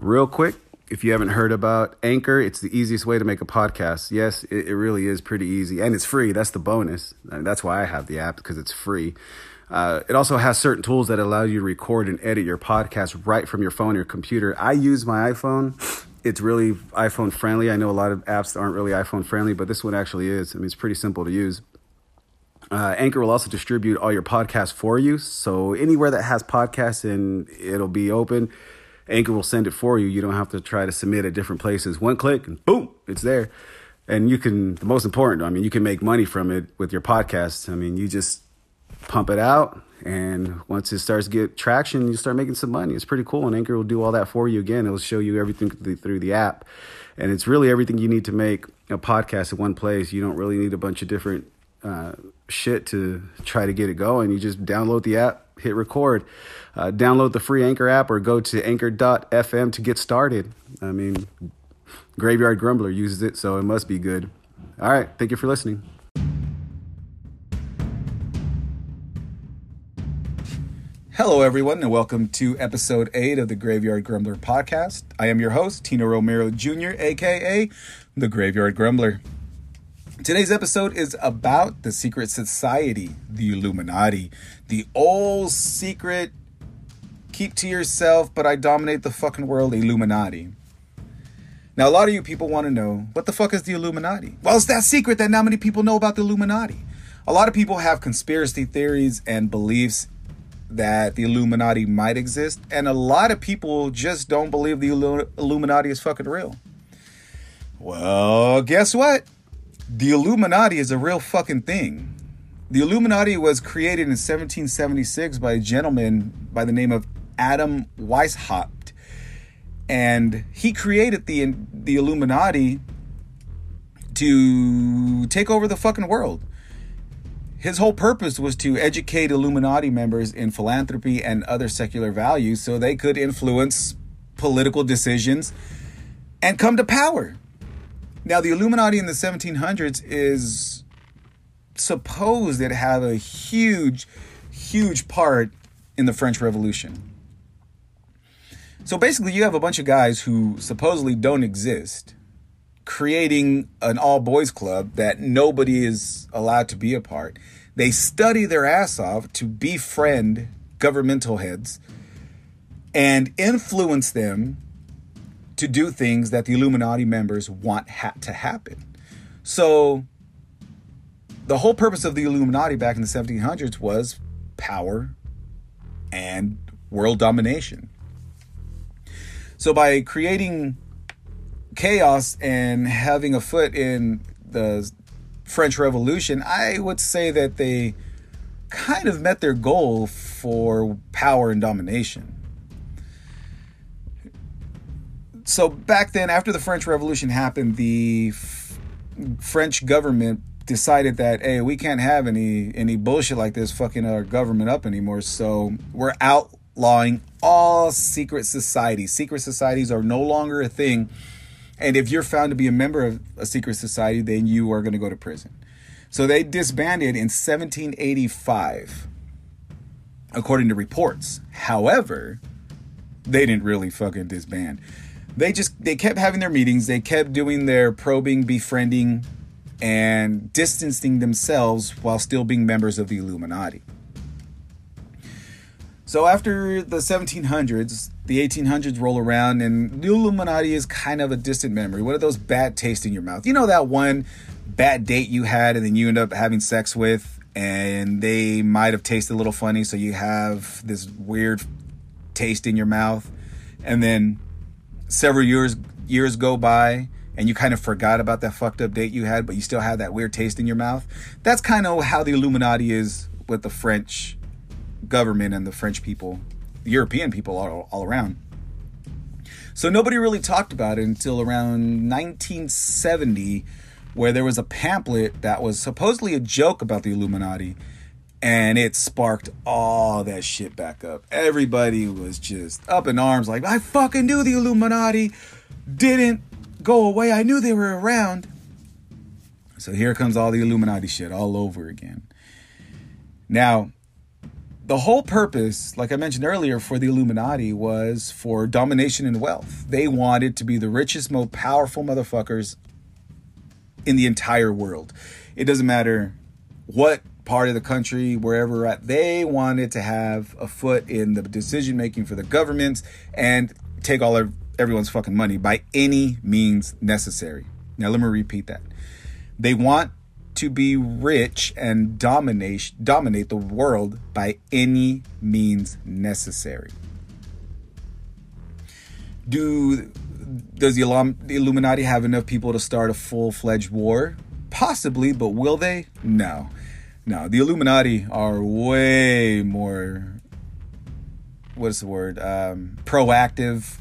Real quick, if you haven't heard about Anchor, it's the easiest way to make a podcast. Yes, it, it really is pretty easy and it's free. That's the bonus. And that's why I have the app because it's free. Uh, it also has certain tools that allow you to record and edit your podcast right from your phone or computer. I use my iPhone. It's really iPhone friendly. I know a lot of apps aren't really iPhone friendly, but this one actually is. I mean, it's pretty simple to use. Uh, Anchor will also distribute all your podcasts for you. So anywhere that has podcasts and it'll be open, Anchor will send it for you. You don't have to try to submit at different places. One click and boom, it's there. And you can, the most important, I mean, you can make money from it with your podcast. I mean, you just pump it out. And once it starts to get traction, you start making some money. It's pretty cool. And Anchor will do all that for you again. It'll show you everything through the app. And it's really everything you need to make a podcast in one place. You don't really need a bunch of different uh, shit to try to get it going. You just download the app, hit record, uh, download the free Anchor app, or go to anchor.fm to get started. I mean, Graveyard Grumbler uses it, so it must be good. All right. Thank you for listening. Hello, everyone, and welcome to episode 8 of the Graveyard Grumbler podcast. I am your host, Tino Romero Jr., aka the Graveyard Grumbler. Today's episode is about the secret society, the Illuminati, the old secret, keep to yourself, but I dominate the fucking world, Illuminati. Now, a lot of you people want to know what the fuck is the Illuminati? Well, it's that secret that not many people know about the Illuminati. A lot of people have conspiracy theories and beliefs that the Illuminati might exist, and a lot of people just don't believe the Illuminati is fucking real. Well, guess what? The Illuminati is a real fucking thing. The Illuminati was created in 1776 by a gentleman by the name of Adam Weishaupt. And he created the the Illuminati to take over the fucking world his whole purpose was to educate Illuminati members in philanthropy and other secular values so they could influence political decisions and come to power. Now, the Illuminati in the 1700s is supposed to have a huge, huge part in the French Revolution. So basically, you have a bunch of guys who supposedly don't exist creating an all boys club that nobody is allowed to be a part. They study their ass off to befriend governmental heads and influence them to do things that the Illuminati members want ha- to happen. So, the whole purpose of the Illuminati back in the 1700s was power and world domination. So, by creating chaos and having a foot in the French Revolution, I would say that they kind of met their goal for power and domination. So back then, after the French Revolution happened, the F- French government decided that hey, we can't have any any bullshit like this fucking our government up anymore. So we're outlawing all secret societies. Secret societies are no longer a thing and if you're found to be a member of a secret society, then you are going to go to prison. So they disbanded in 1785, according to reports. However, they didn't really fucking disband. They just they kept having their meetings. They kept doing their probing, befriending, and distancing themselves while still being members of the Illuminati. So after the 1700s, the 1800s roll around, and the Illuminati is kind of a distant memory. One of those bad tastes in your mouth. You know that one bad date you had, and then you end up having sex with, and they might have tasted a little funny, so you have this weird taste in your mouth, and then several years years go by, and you kind of forgot about that fucked up date you had, but you still have that weird taste in your mouth. That's kind of how the Illuminati is with the French government and the French people, the European people all, all around. So nobody really talked about it until around 1970, where there was a pamphlet that was supposedly a joke about the Illuminati, and it sparked all that shit back up. Everybody was just up in arms, like, I fucking knew the Illuminati didn't go away. I knew they were around. So here comes all the Illuminati shit all over again. Now, the whole purpose, like I mentioned earlier, for the Illuminati was for domination and wealth. They wanted to be the richest, most powerful motherfuckers in the entire world. It doesn't matter what part of the country, wherever at, they wanted to have a foot in the decision making for the governments and take all of everyone's fucking money by any means necessary. Now let me repeat that. They want to be rich and dominate dominate the world by any means necessary. Do does the, the Illuminati have enough people to start a full-fledged war? Possibly, but will they? No. No, the Illuminati are way more what's the word? Um, proactive,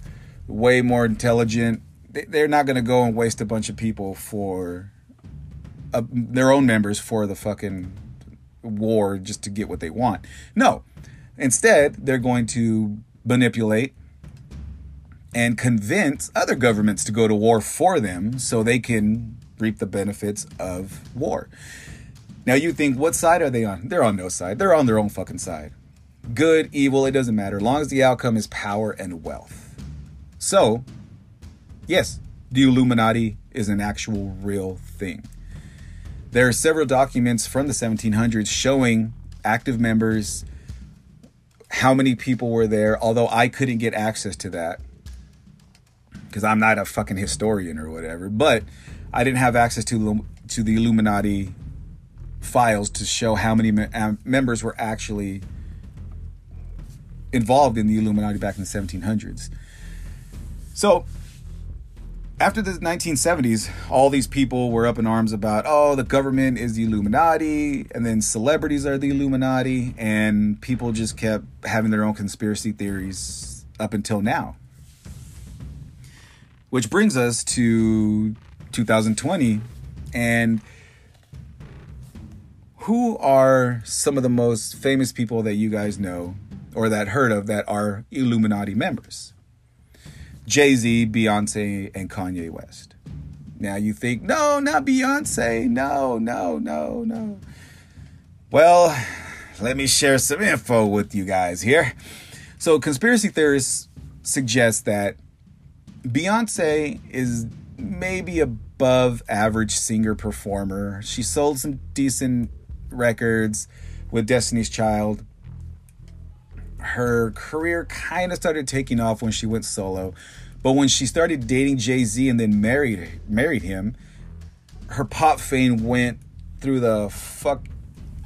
way more intelligent. They're not going to go and waste a bunch of people for uh, their own members for the fucking war just to get what they want. No. Instead, they're going to manipulate and convince other governments to go to war for them so they can reap the benefits of war. Now you think, what side are they on? They're on no side. They're on their own fucking side. Good, evil, it doesn't matter. As long as the outcome is power and wealth. So, yes, the Illuminati is an actual real thing. There are several documents from the 1700s showing active members, how many people were there, although I couldn't get access to that because I'm not a fucking historian or whatever. But I didn't have access to to the Illuminati files to show how many me- uh, members were actually involved in the Illuminati back in the 1700s. So after the 1970s, all these people were up in arms about, oh, the government is the Illuminati, and then celebrities are the Illuminati, and people just kept having their own conspiracy theories up until now. Which brings us to 2020, and who are some of the most famous people that you guys know or that heard of that are Illuminati members? Jay Z, Beyonce, and Kanye West. Now you think, no, not Beyonce. No, no, no, no. Well, let me share some info with you guys here. So, conspiracy theorists suggest that Beyonce is maybe above average singer performer. She sold some decent records with Destiny's Child. Her career kind of started taking off when she went solo. But when she started dating Jay Z and then married married him, her pop fame went through the fuck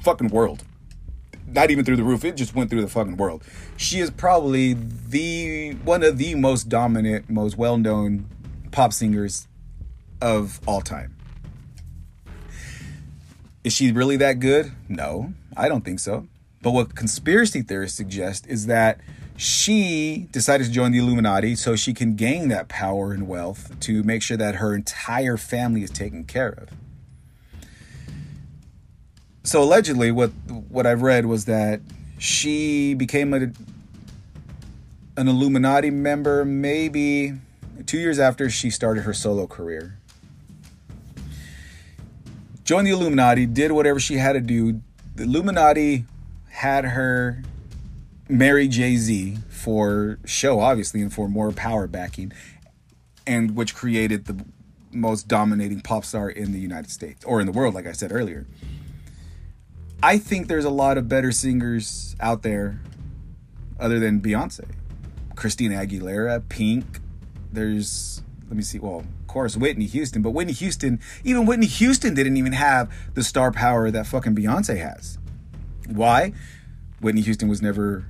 fucking world. Not even through the roof, it just went through the fucking world. She is probably the one of the most dominant, most well-known pop singers of all time. Is she really that good? No, I don't think so. But what conspiracy theorists suggest is that she decided to join the Illuminati so she can gain that power and wealth to make sure that her entire family is taken care of. So allegedly, what what I've read was that she became a, an Illuminati member maybe two years after she started her solo career. Joined the Illuminati, did whatever she had to do. The Illuminati had her marry Jay Z for show, obviously, and for more power backing, and which created the most dominating pop star in the United States or in the world, like I said earlier. I think there's a lot of better singers out there other than Beyonce. Christina Aguilera, Pink. There's, let me see, well, of course, Whitney Houston, but Whitney Houston, even Whitney Houston didn't even have the star power that fucking Beyonce has. Why? Whitney Houston was never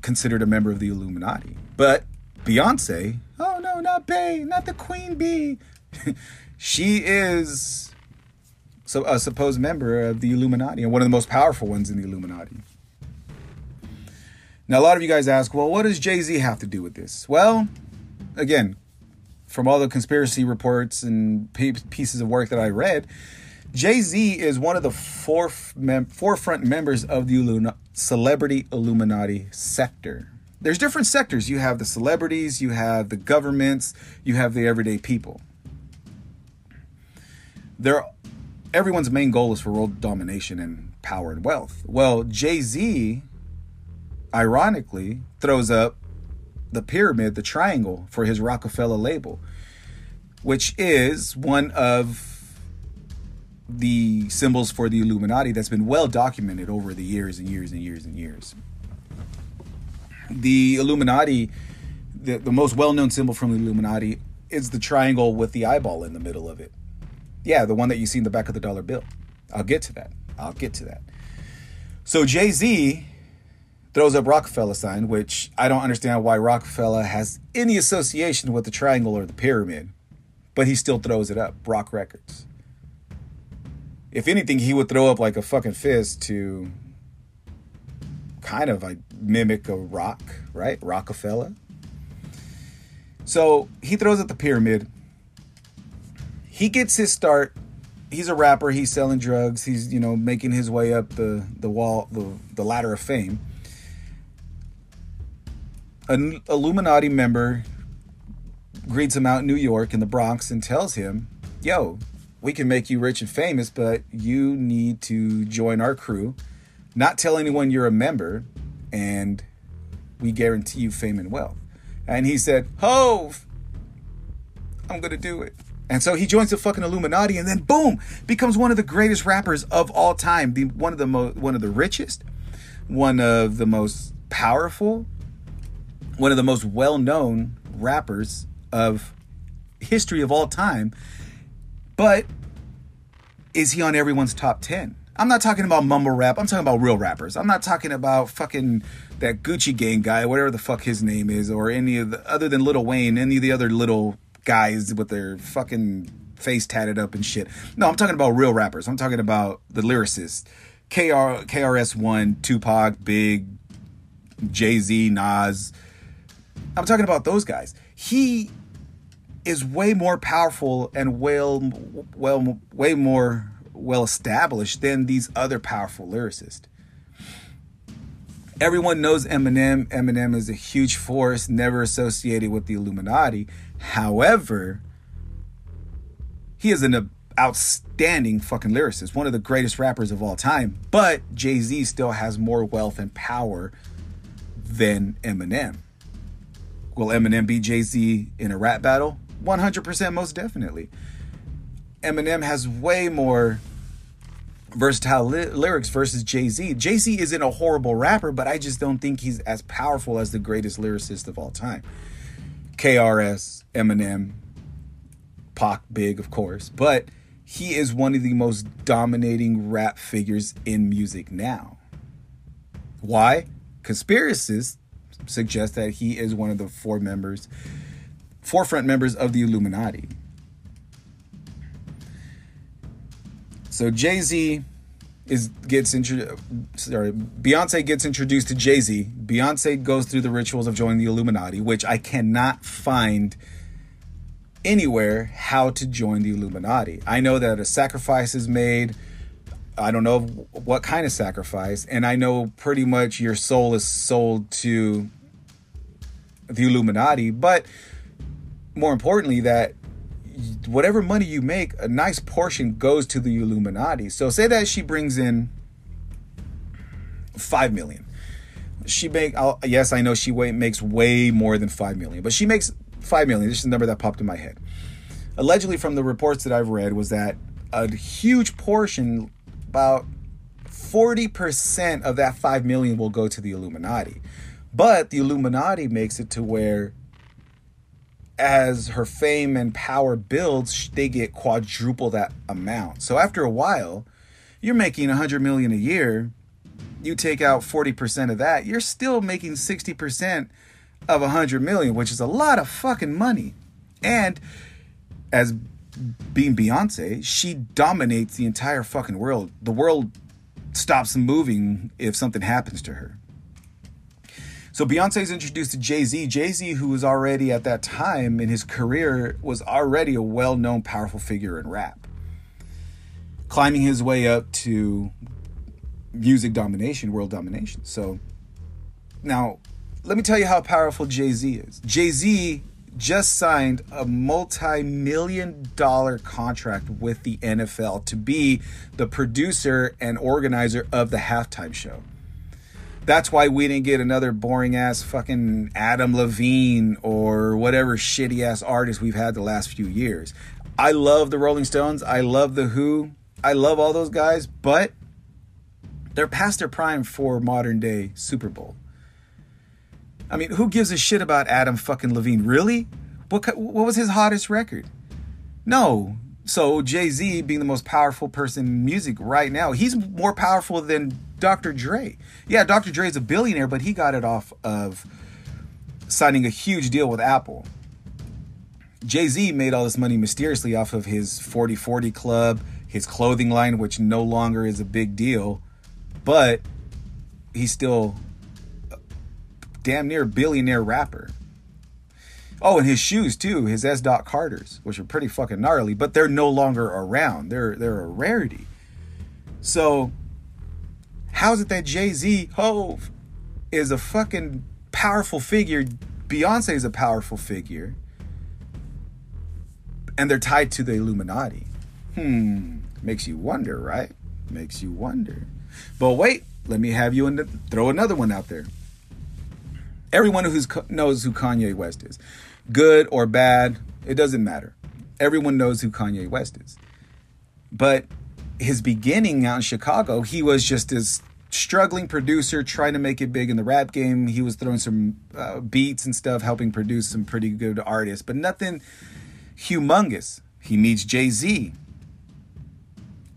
considered a member of the Illuminati. But Beyonce, oh no, not Bey, not the Queen Bee. she is so a supposed member of the Illuminati and one of the most powerful ones in the Illuminati. Now, a lot of you guys ask, well, what does Jay Z have to do with this? Well, again, from all the conspiracy reports and pieces of work that I read, Jay Z is one of the foref- mem- forefront members of the celebrity Illuminati sector. There's different sectors. You have the celebrities, you have the governments, you have the everyday people. There, everyone's main goal is for world domination and power and wealth. Well, Jay Z, ironically, throws up the pyramid, the triangle, for his Roc-A-Fella label, which is one of the symbols for the Illuminati that's been well documented over the years and years and years and years. The Illuminati, the, the most well known symbol from the Illuminati is the triangle with the eyeball in the middle of it. Yeah, the one that you see in the back of the dollar bill. I'll get to that. I'll get to that. So Jay Z throws up Roc-A-Fella sign, which I don't understand why Roc-A-Fella has any association with the triangle or the pyramid, but he still throws it up. Rock Records. If anything, he would throw up like a fucking fist to kind of like mimic a rock, right? Roc-A-Fella. So he throws up the pyramid. He gets his start. He's a rapper. He's selling drugs. He's you know making his way up the the wall the the ladder of fame. An Illuminati member greets him out in New York in the Bronx and tells him, "Yo, we can make you rich and famous, but you need to join our crew. Not tell anyone you're a member, and we guarantee you fame and wealth." And he said, Hove, I'm going to do it. And so he joins the fucking Illuminati and then boom, becomes one of the greatest rappers of all time. The, one of the mo- one of the richest, one of the most powerful, one of the most well-known rappers of history of all time. But is he on everyone's top 10? I'm not talking about mumble rap. I'm talking about real rappers. I'm not talking about fucking that Gucci Gang guy, whatever the fuck his name is, or any of the other than Lil Wayne, any of the other little guys with their fucking face tatted up and shit. No, I'm talking about real rappers. I'm talking about the lyricists. KR KRS-One, Tupac, Big, Jay-Z, Nas. I'm talking about those guys. He is way more powerful and well well way more well established than these other powerful lyricists. Everyone knows Eminem. Eminem is a huge force, never associated with the Illuminati. However, he is an outstanding fucking lyricist, one of the greatest rappers of all time. But Jay Z still has more wealth and power than Eminem. Will Eminem beat Jay Z in a rap battle? 100% most definitely. Eminem has way more versatile li- lyrics versus Jay Z. Jay Z isn't a horrible rapper, but I just don't think he's as powerful as the greatest lyricist of all time. KRS, Eminem, Pac, Big, of course, but he is one of the most dominating rap figures in music now. Why? Conspiracists suggest that he is one of the four members, forefront members of the Illuminati. So Jay Z is gets introduced. Sorry, Beyonce gets introduced to Jay Z. Beyonce goes through the rituals of joining the Illuminati, which I cannot find anywhere how to join the Illuminati. I know that a sacrifice is made. I don't know what kind of sacrifice, and I know pretty much your soul is sold to the Illuminati, but more importantly, that whatever money you make, a nice portion goes to the Illuminati. So say that she brings in five million. She make I'll, yes, I know she way, makes way more than five million, but she makes five million. This is the number that popped in my head. Allegedly, from the reports that I've read, was that a huge portion, about forty percent of that five million, will go to the Illuminati. But the Illuminati makes it to where as her fame and power builds, they get quadruple that amount. So after a while, you're making 100 million a year. You take out 40% of that, you're still making 60% of 100 million, which is a lot of fucking money. And as being Beyonce, she dominates the entire fucking world. The world stops moving if something happens to her. So Beyonce's introduced to Jay Z. Jay Z, who was already at that time in his career, was already a well known, powerful figure in rap. Climbing his way up to music domination, world domination. So now, let me tell you how powerful Jay Z is. Jay Z just signed a multi million dollar contract with the NFL to be the producer and organizer of the halftime show. That's why we didn't get another boring ass fucking Adam Levine or whatever shitty ass artist we've had the last few years. I love the Rolling Stones. I love the Who. I love all those guys, but they're past their prime for modern day Super Bowl. I mean, who gives a shit about Adam fucking Levine? Really? What what was his hottest record? No. So Jay Z, being the most powerful person in music right now, he's more powerful than Dr. Dre. Yeah, Dr. Dre is a billionaire, but he got it off of signing a huge deal with Apple. Jay Z made all this money mysteriously off of his 40 40 club, his clothing line, which no longer is a big deal, but he's still damn near billionaire rapper. Oh, and his shoes too, his S. Dot Carters, which are pretty fucking gnarly, but they're no longer around. They're they're a rarity. So, how's it that Jay Z Hov is a fucking powerful figure? Beyonce is a powerful figure, and they're tied to the Illuminati. Hmm, makes you wonder, right? Makes you wonder. But wait, let me have you the, throw another one out there. Everyone who knows who Kanye West is, good or bad, it doesn't matter. Everyone knows who Kanye West is. But his beginning out in Chicago, he was just this struggling producer trying to make it big in the rap game. He was throwing some uh, beats and stuff, helping produce some pretty good artists, but nothing humongous. He meets Jay Z,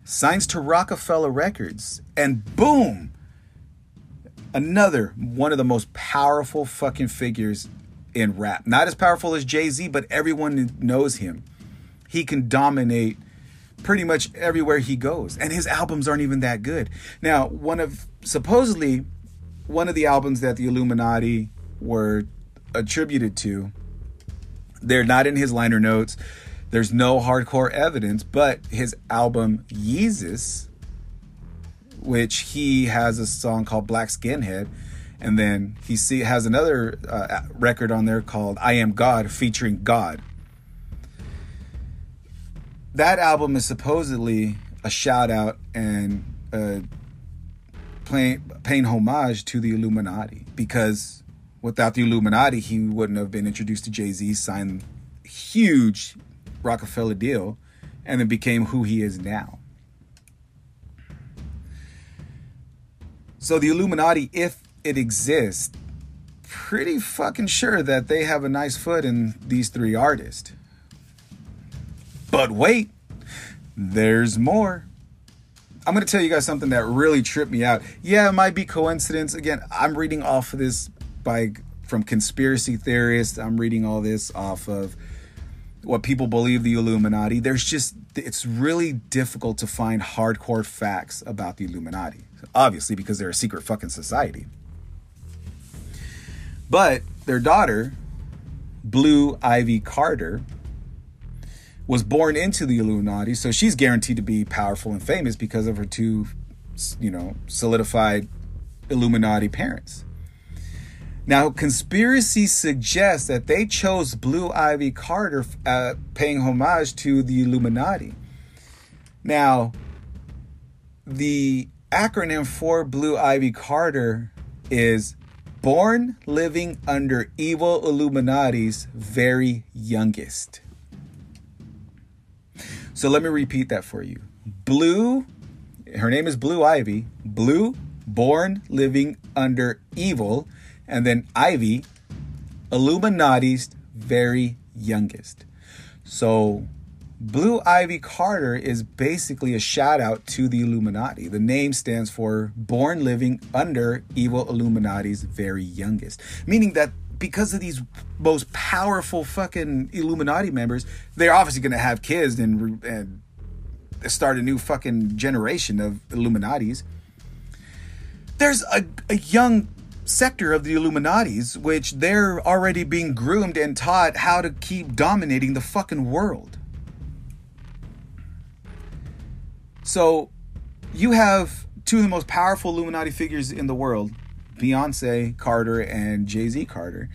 signs to Roc-A-Fella Records, and boom, another one of the most powerful fucking figures in rap. Not as powerful as Jay Z, but everyone knows him. He can dominate pretty much everywhere he goes, and his albums aren't even that good. Now, one of supposedly one of the albums that the Illuminati were attributed to, they're not in his liner notes. There's no hardcore evidence, but his album Yeezus which he has a song called Black Skinhead. And then he see, has another uh, record on there called I Am God featuring God. That album is supposedly a shout out and uh, paying homage to the Illuminati because without the Illuminati, he wouldn't have been introduced to Jay Z, signed huge Roc-A-Fella deal, and then became who he is now. So the Illuminati, if it exists, pretty fucking sure that they have a nice foot in these three artists. But wait, there's more. I'm going to tell you guys something that really tripped me out. Yeah, it might be coincidence. Again, I'm reading off of this by from conspiracy theorists. I'm reading all this off of what people believe the Illuminati. There's just it's really difficult to find hardcore facts about the Illuminati obviously, because they're a secret fucking society. But their daughter, Blue Ivy Carter, was born into the Illuminati, so she's guaranteed to be powerful and famous because of her two, you know, solidified Illuminati parents. Now, conspiracy suggests that they chose Blue Ivy Carter uh, paying homage to the Illuminati. Now, the acronym for Blue Ivy Carter is Born Living Under Evil Illuminati's Very Youngest. So let me repeat that for you. Blue, her name is Blue Ivy. Blue, born living under evil. And then Ivy, Illuminati's very youngest. So Blue Ivy Carter is basically a shout out to the Illuminati. The name stands for Born Living Under Evil Illuminati's Very Youngest, meaning that because of these most powerful fucking Illuminati members, they're obviously going to have kids and, and start a new fucking generation of Illuminatis. There's a, a young sector of the Illuminatis, which they're already being groomed and taught how to keep dominating the fucking world. So you have two of the most powerful Illuminati figures in the world, Beyonce Carter and Jay Z Carter,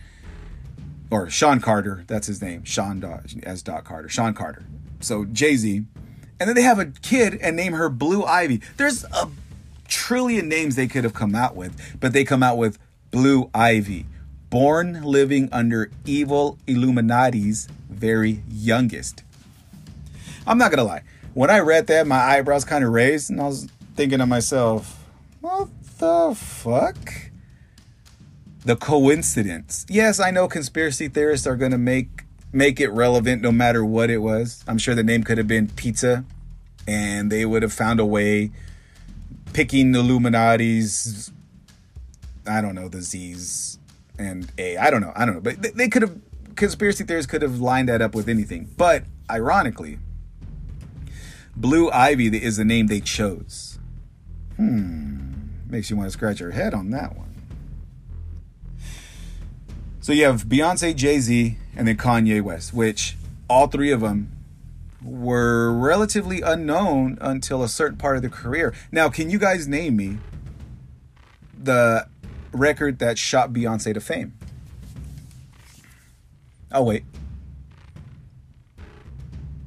or Sean Carter, that's his name, Sean Dot, as Dot Carter, Sean Carter. So Jay Z, and then they have a kid and name her Blue Ivy. There's a trillion names they could have come out with, but they come out with Blue Ivy, born living under evil Illuminati's very youngest. I'm not gonna lie. When I read that, my eyebrows kind of raised, and I was thinking to myself, what the fuck? The coincidence. Yes, I know conspiracy theorists are gonna make make it relevant no matter what it was. I'm sure the name could have been pizza, and they would have found a way picking the Illuminati's I don't know, the Z's and A. I don't know. I don't know. But they could have conspiracy theorists could have lined that up with anything. But ironically, Blue Ivy is the name they chose. Hmm. Makes you want to scratch your head on that one. So you have Beyonce, Jay Z, and then Kanye West, which all three of them were relatively unknown until a certain part of their career. Now, can you guys name me the record that shot Beyonce to fame? Oh, wait.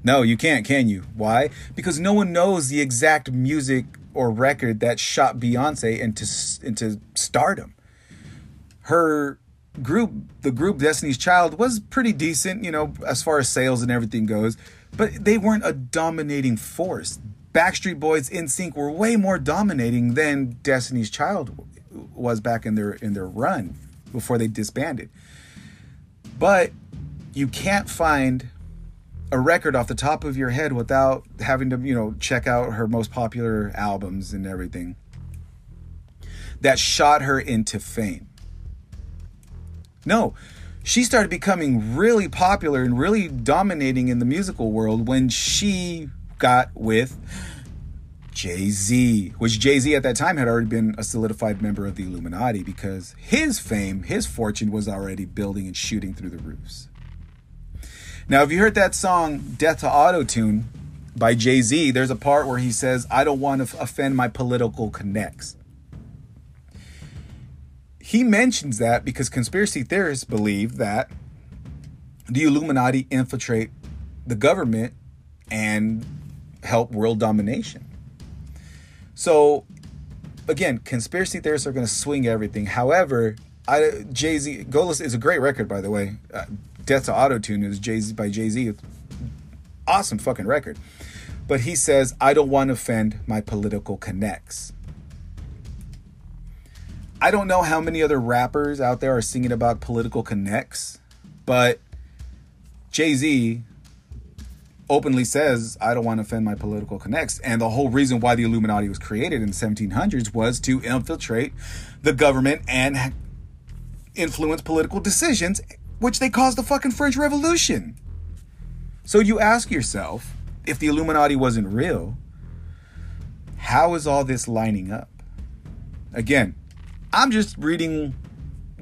No, you can't, can you? Why? Because no one knows the exact music or record that shot Beyonce into into stardom. Her group, the group Destiny's Child, was pretty decent, you know, as far as sales and everything goes, but they weren't a dominating force. Backstreet Boys NSYNC were way more dominating than Destiny's Child was back in their in their run before they disbanded. But you can't find a record off the top of your head without having to, you know, check out her most popular albums and everything that shot her into fame. No, she started becoming really popular and really dominating in the musical world when she got with Jay Z, which Jay Z at that time had already been a solidified member of the Illuminati because his fame, his fortune was already building and shooting through the roofs. Now, if you heard that song Death to Autotune by Jay Z, there's a part where he says, I don't want to offend my political connects. He mentions that because conspiracy theorists believe that the Illuminati infiltrate the government and help world domination. So, again, conspiracy theorists are going to swing everything. However, I Jay Z, Goalless is a great record, by the way. Uh, Death to Autotune is Jay Z by Jay Z. Awesome fucking record. But he says, I don't want to offend my political connects. I don't know how many other rappers out there are singing about political connects, but Jay Z openly says, I don't want to offend my political connects. And the whole reason why the Illuminati was created in the 1700s was to infiltrate the government and influence political decisions which they caused the fucking French Revolution. So you ask yourself, if the Illuminati wasn't real, how is all this lining up? Again, I'm just reading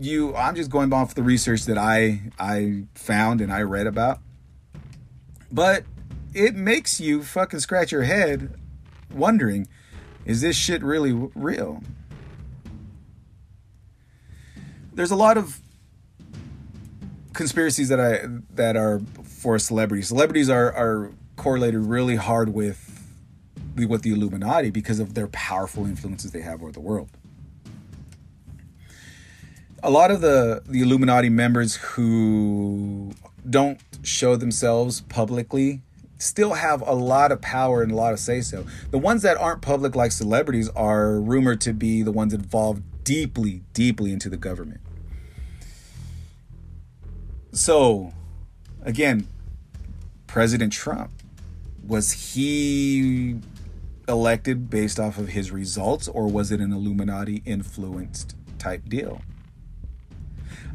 you I'm just going off the research that I I found and I read about. But it makes you fucking scratch your head wondering, is this shit really real? There's a lot of conspiracies that I that are for celebrities. Celebrities are are correlated really hard with with the Illuminati because of their powerful influences they have over the world. A lot of the the Illuminati members who don't show themselves publicly still have a lot of power and a lot of say so. The ones that aren't public like celebrities are rumored to be the ones involved deeply deeply into the government. So, again, President Trump, was he elected based off of his results or was it an Illuminati influenced type deal?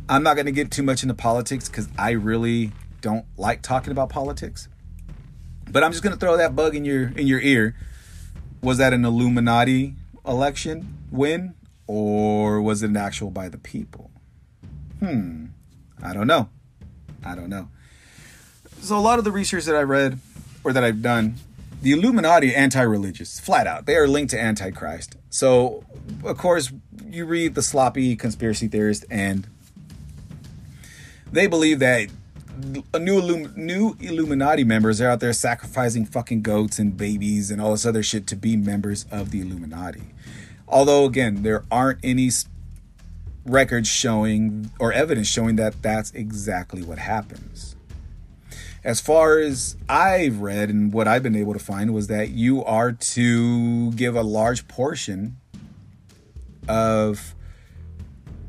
I'm not going to get too much into politics because I really don't like talking about politics. But I'm just going to throw that bug in your in your ear. Was that an Illuminati election win or was it an actual by the people? Hmm. I don't know. I don't know. So a lot of the research that I read or that I've done, the Illuminati anti-religious, flat out. They are linked to Antichrist. So of course you read the sloppy conspiracy theorist and They believe that new Illum- new Illuminati members are out there sacrificing fucking goats and babies and all this other shit to be members of the Illuminati. Although again, there aren't any records showing or evidence showing that that's exactly what happens. As far as I've read and what I've been able to find was that you are to give a large portion of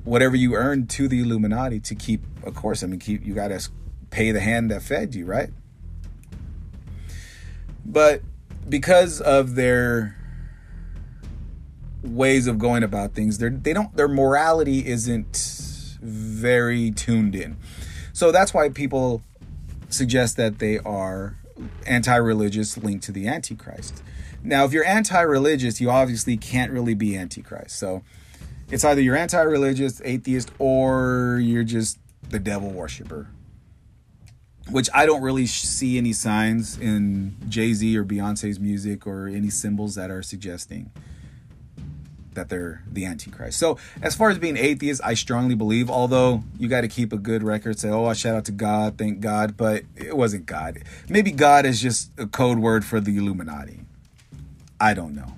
whatever you earn to the Illuminati to keep, of course, I mean, keep you got to pay the hand that fed you, right? But because of their ways of going about things, They're, they don't their morality isn't very tuned in. So that's why people suggest that they are anti-religious linked to the antichrist. Now, if you're anti-religious, you obviously can't really be antichrist. So it's either you're anti-religious, atheist, or you're just the devil worshiper which I don't really see any signs in Jay Z or Beyonce's music or any symbols that are suggesting that they're the Antichrist. So, as far as being atheist, I strongly believe, although you got to keep a good record, say, oh, I shout out to God, thank God, but it wasn't God. Maybe God is just a code word for the Illuminati. I don't know.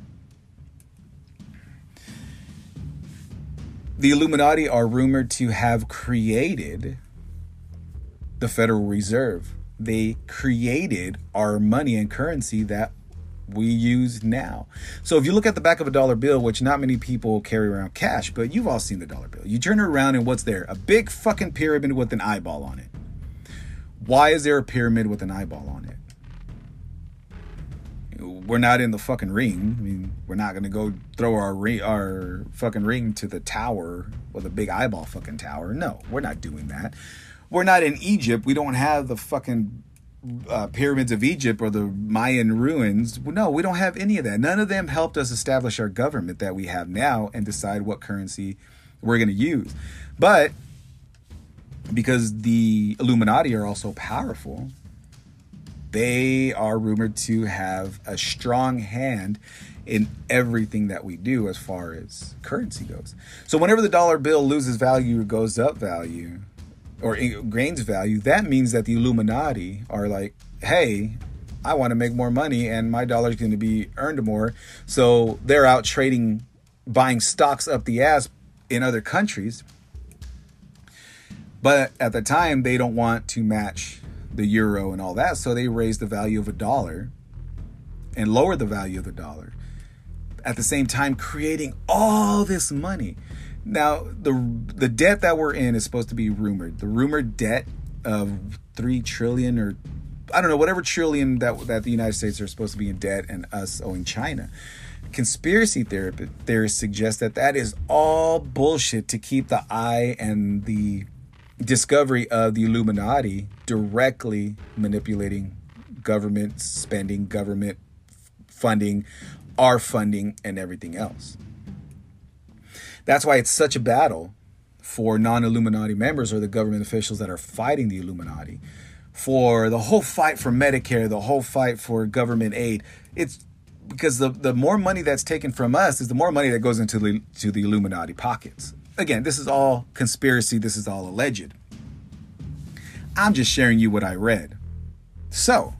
The Illuminati are rumored to have created the Federal Reserve. They created our money and currency that we use now. So if you look at the back of a dollar bill, which not many people carry around cash, but you've all seen the dollar bill. You turn it around and what's there? A big fucking pyramid with an eyeball on it. Why is there a pyramid with an eyeball on it? We're not in the fucking ring. I mean, we're not gonna go throw our ring, our fucking ring to the tower with a big eyeball fucking tower. No, we're not doing that we're not in Egypt. We don't have the fucking uh, pyramids of Egypt or the Mayan ruins. No, we don't have any of that. None of them helped us establish our government that we have now and decide what currency we're going to use. But because the Illuminati are also powerful, they are rumored to have a strong hand in everything that we do as far as currency goes. So whenever the dollar bill loses value or goes up value, or gains value, that means that the Illuminati are like, hey, I want to make more money and my dollar is going to be earned more. So they're out trading, buying stocks up the ass in other countries. But at the time, they don't want to match the euro and all that. So they raise the value of a dollar and lower the value of the dollar. At the same time, creating all this money. Now, the the debt that we're in is supposed to be rumored. The rumored debt of three trillion or I don't know whatever trillion that that the United States are supposed to be in debt and us owing China. Conspiracy theorists suggest that that is all bullshit to keep the eye and the discovery of the Illuminati directly manipulating government spending, government funding, our funding, and everything else. That's why it's such a battle for non Illuminati members or the government officials that are fighting the Illuminati. For the whole fight for Medicare, the whole fight for government aid, it's because the, the more money that's taken from us is the more money that goes into the, to the Illuminati pockets. Again, this is all conspiracy, this is all alleged. I'm just sharing you what I read. So,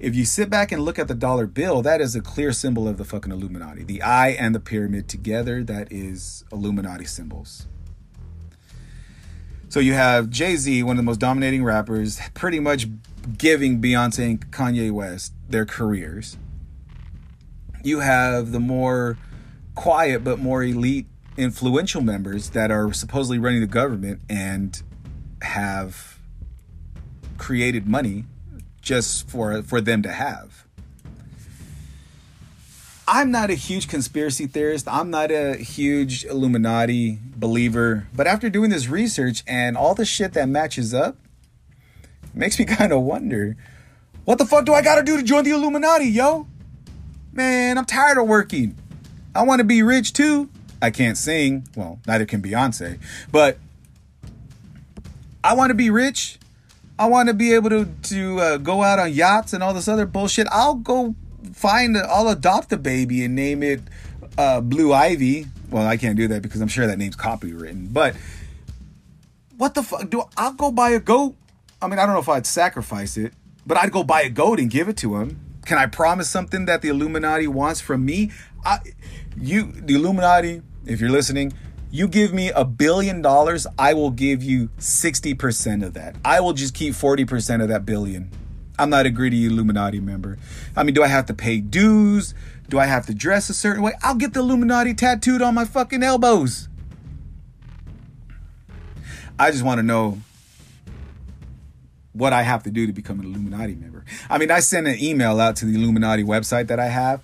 if you sit back and look at the dollar bill, that is a clear symbol of the fucking Illuminati. The eye and the pyramid together, that is Illuminati symbols. So you have Jay Z, one of the most dominating rappers, pretty much giving Beyonce and Kanye West their careers. You have the more quiet but more elite, influential members that are supposedly running the government and have created money just for for them to have. I'm not a huge conspiracy theorist. I'm not a huge Illuminati believer, but after doing this research and all the shit that matches up, makes me kind of wonder, what the fuck do I got to do to join the Illuminati, yo? Man, I'm tired of working. I want to be rich too. I can't sing. Well, neither can Beyonce. But I want to be rich I want to be able to to uh, go out on yachts and all this other bullshit. I'll go find. i I'll adopt a baby and name it uh, Blue Ivy. Well, I can't do that because I'm sure that name's copywritten. But what the fuck? Do I'll go buy a goat? I mean, I don't know if I'd sacrifice it, but I'd go buy a goat and give it to him. Can I promise something that the Illuminati wants from me? I, you, the Illuminati, if you're listening, you give me a billion dollars, I will give you 60% of that. I will just keep 40% of that billion. I'm not a greedy Illuminati member. I mean, do I have to pay dues? Do I have to dress a certain way? I'll get the Illuminati tattooed on my fucking elbows. I just want to know what I have to do to become an Illuminati member. I mean, I sent an email out to the Illuminati website that I have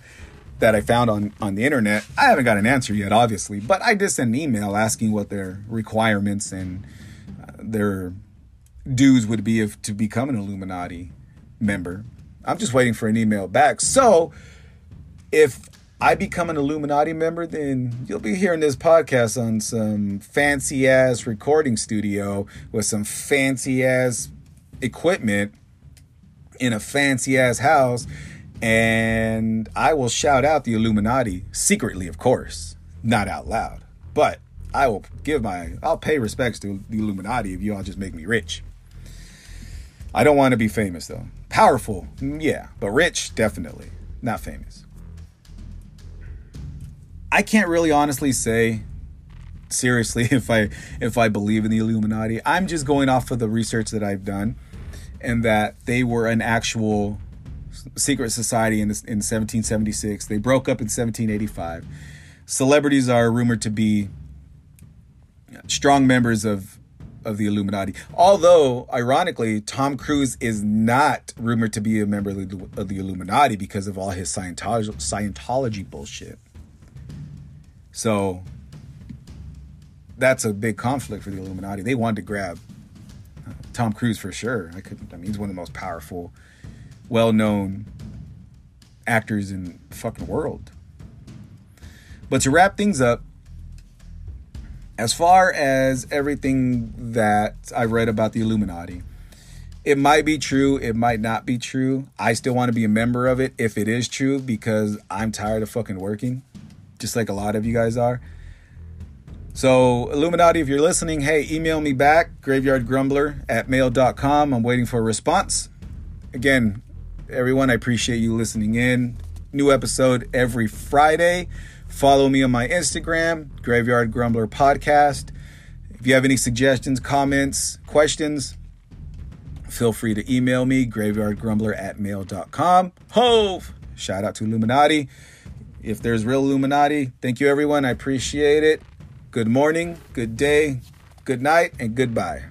that I found on, on the internet. I haven't got an answer yet, obviously, but I did send an email asking what their requirements and uh, their dues would be if to become an Illuminati member. I'm just waiting for an email back. So if I become an Illuminati member, then you'll be hearing this podcast on some fancy ass recording studio with some fancy ass equipment in a fancy ass house. And I will shout out the Illuminati secretly, of course, not out loud. But I will give my, I'll pay respects to the Illuminati if you all just make me rich. I don't want to be famous though. Powerful, mm, yeah, but rich, definitely. Not famous. I can't really honestly say seriously if I if I believe in the Illuminati. I'm just going off of the research that I've done and that they were an actual secret society in, this, in 1776. They broke up in 1785. Celebrities are rumored to be strong members of of the Illuminati. Although, ironically, Tom Cruise is not rumored to be a member of the, of the Illuminati because of all his Scientology, Scientology bullshit. So that's a big conflict for the Illuminati. They wanted to grab uh, Tom Cruise for sure. I could. I mean, he's one of the most powerful, well-known actors in the fucking world. But to wrap things up, as far as everything that I read about the Illuminati, it might be true, it might not be true. I still want to be a member of it if it is true because I'm tired of fucking working, just like a lot of you guys are. So, Illuminati, if you're listening, hey, email me back, graveyardgrumbler at mail.com. I'm waiting for a response. Again, everyone, I appreciate you listening in. New episode every Friday. Follow me on my Instagram, Graveyard Grumbler Podcast. If you have any suggestions, comments, questions, feel free to email me, graveyardgrumbler at mail.com. Hov! Shout out to Illuminati. If there's real Illuminati, thank you everyone. I appreciate it. Good morning, good day, good night, and goodbye.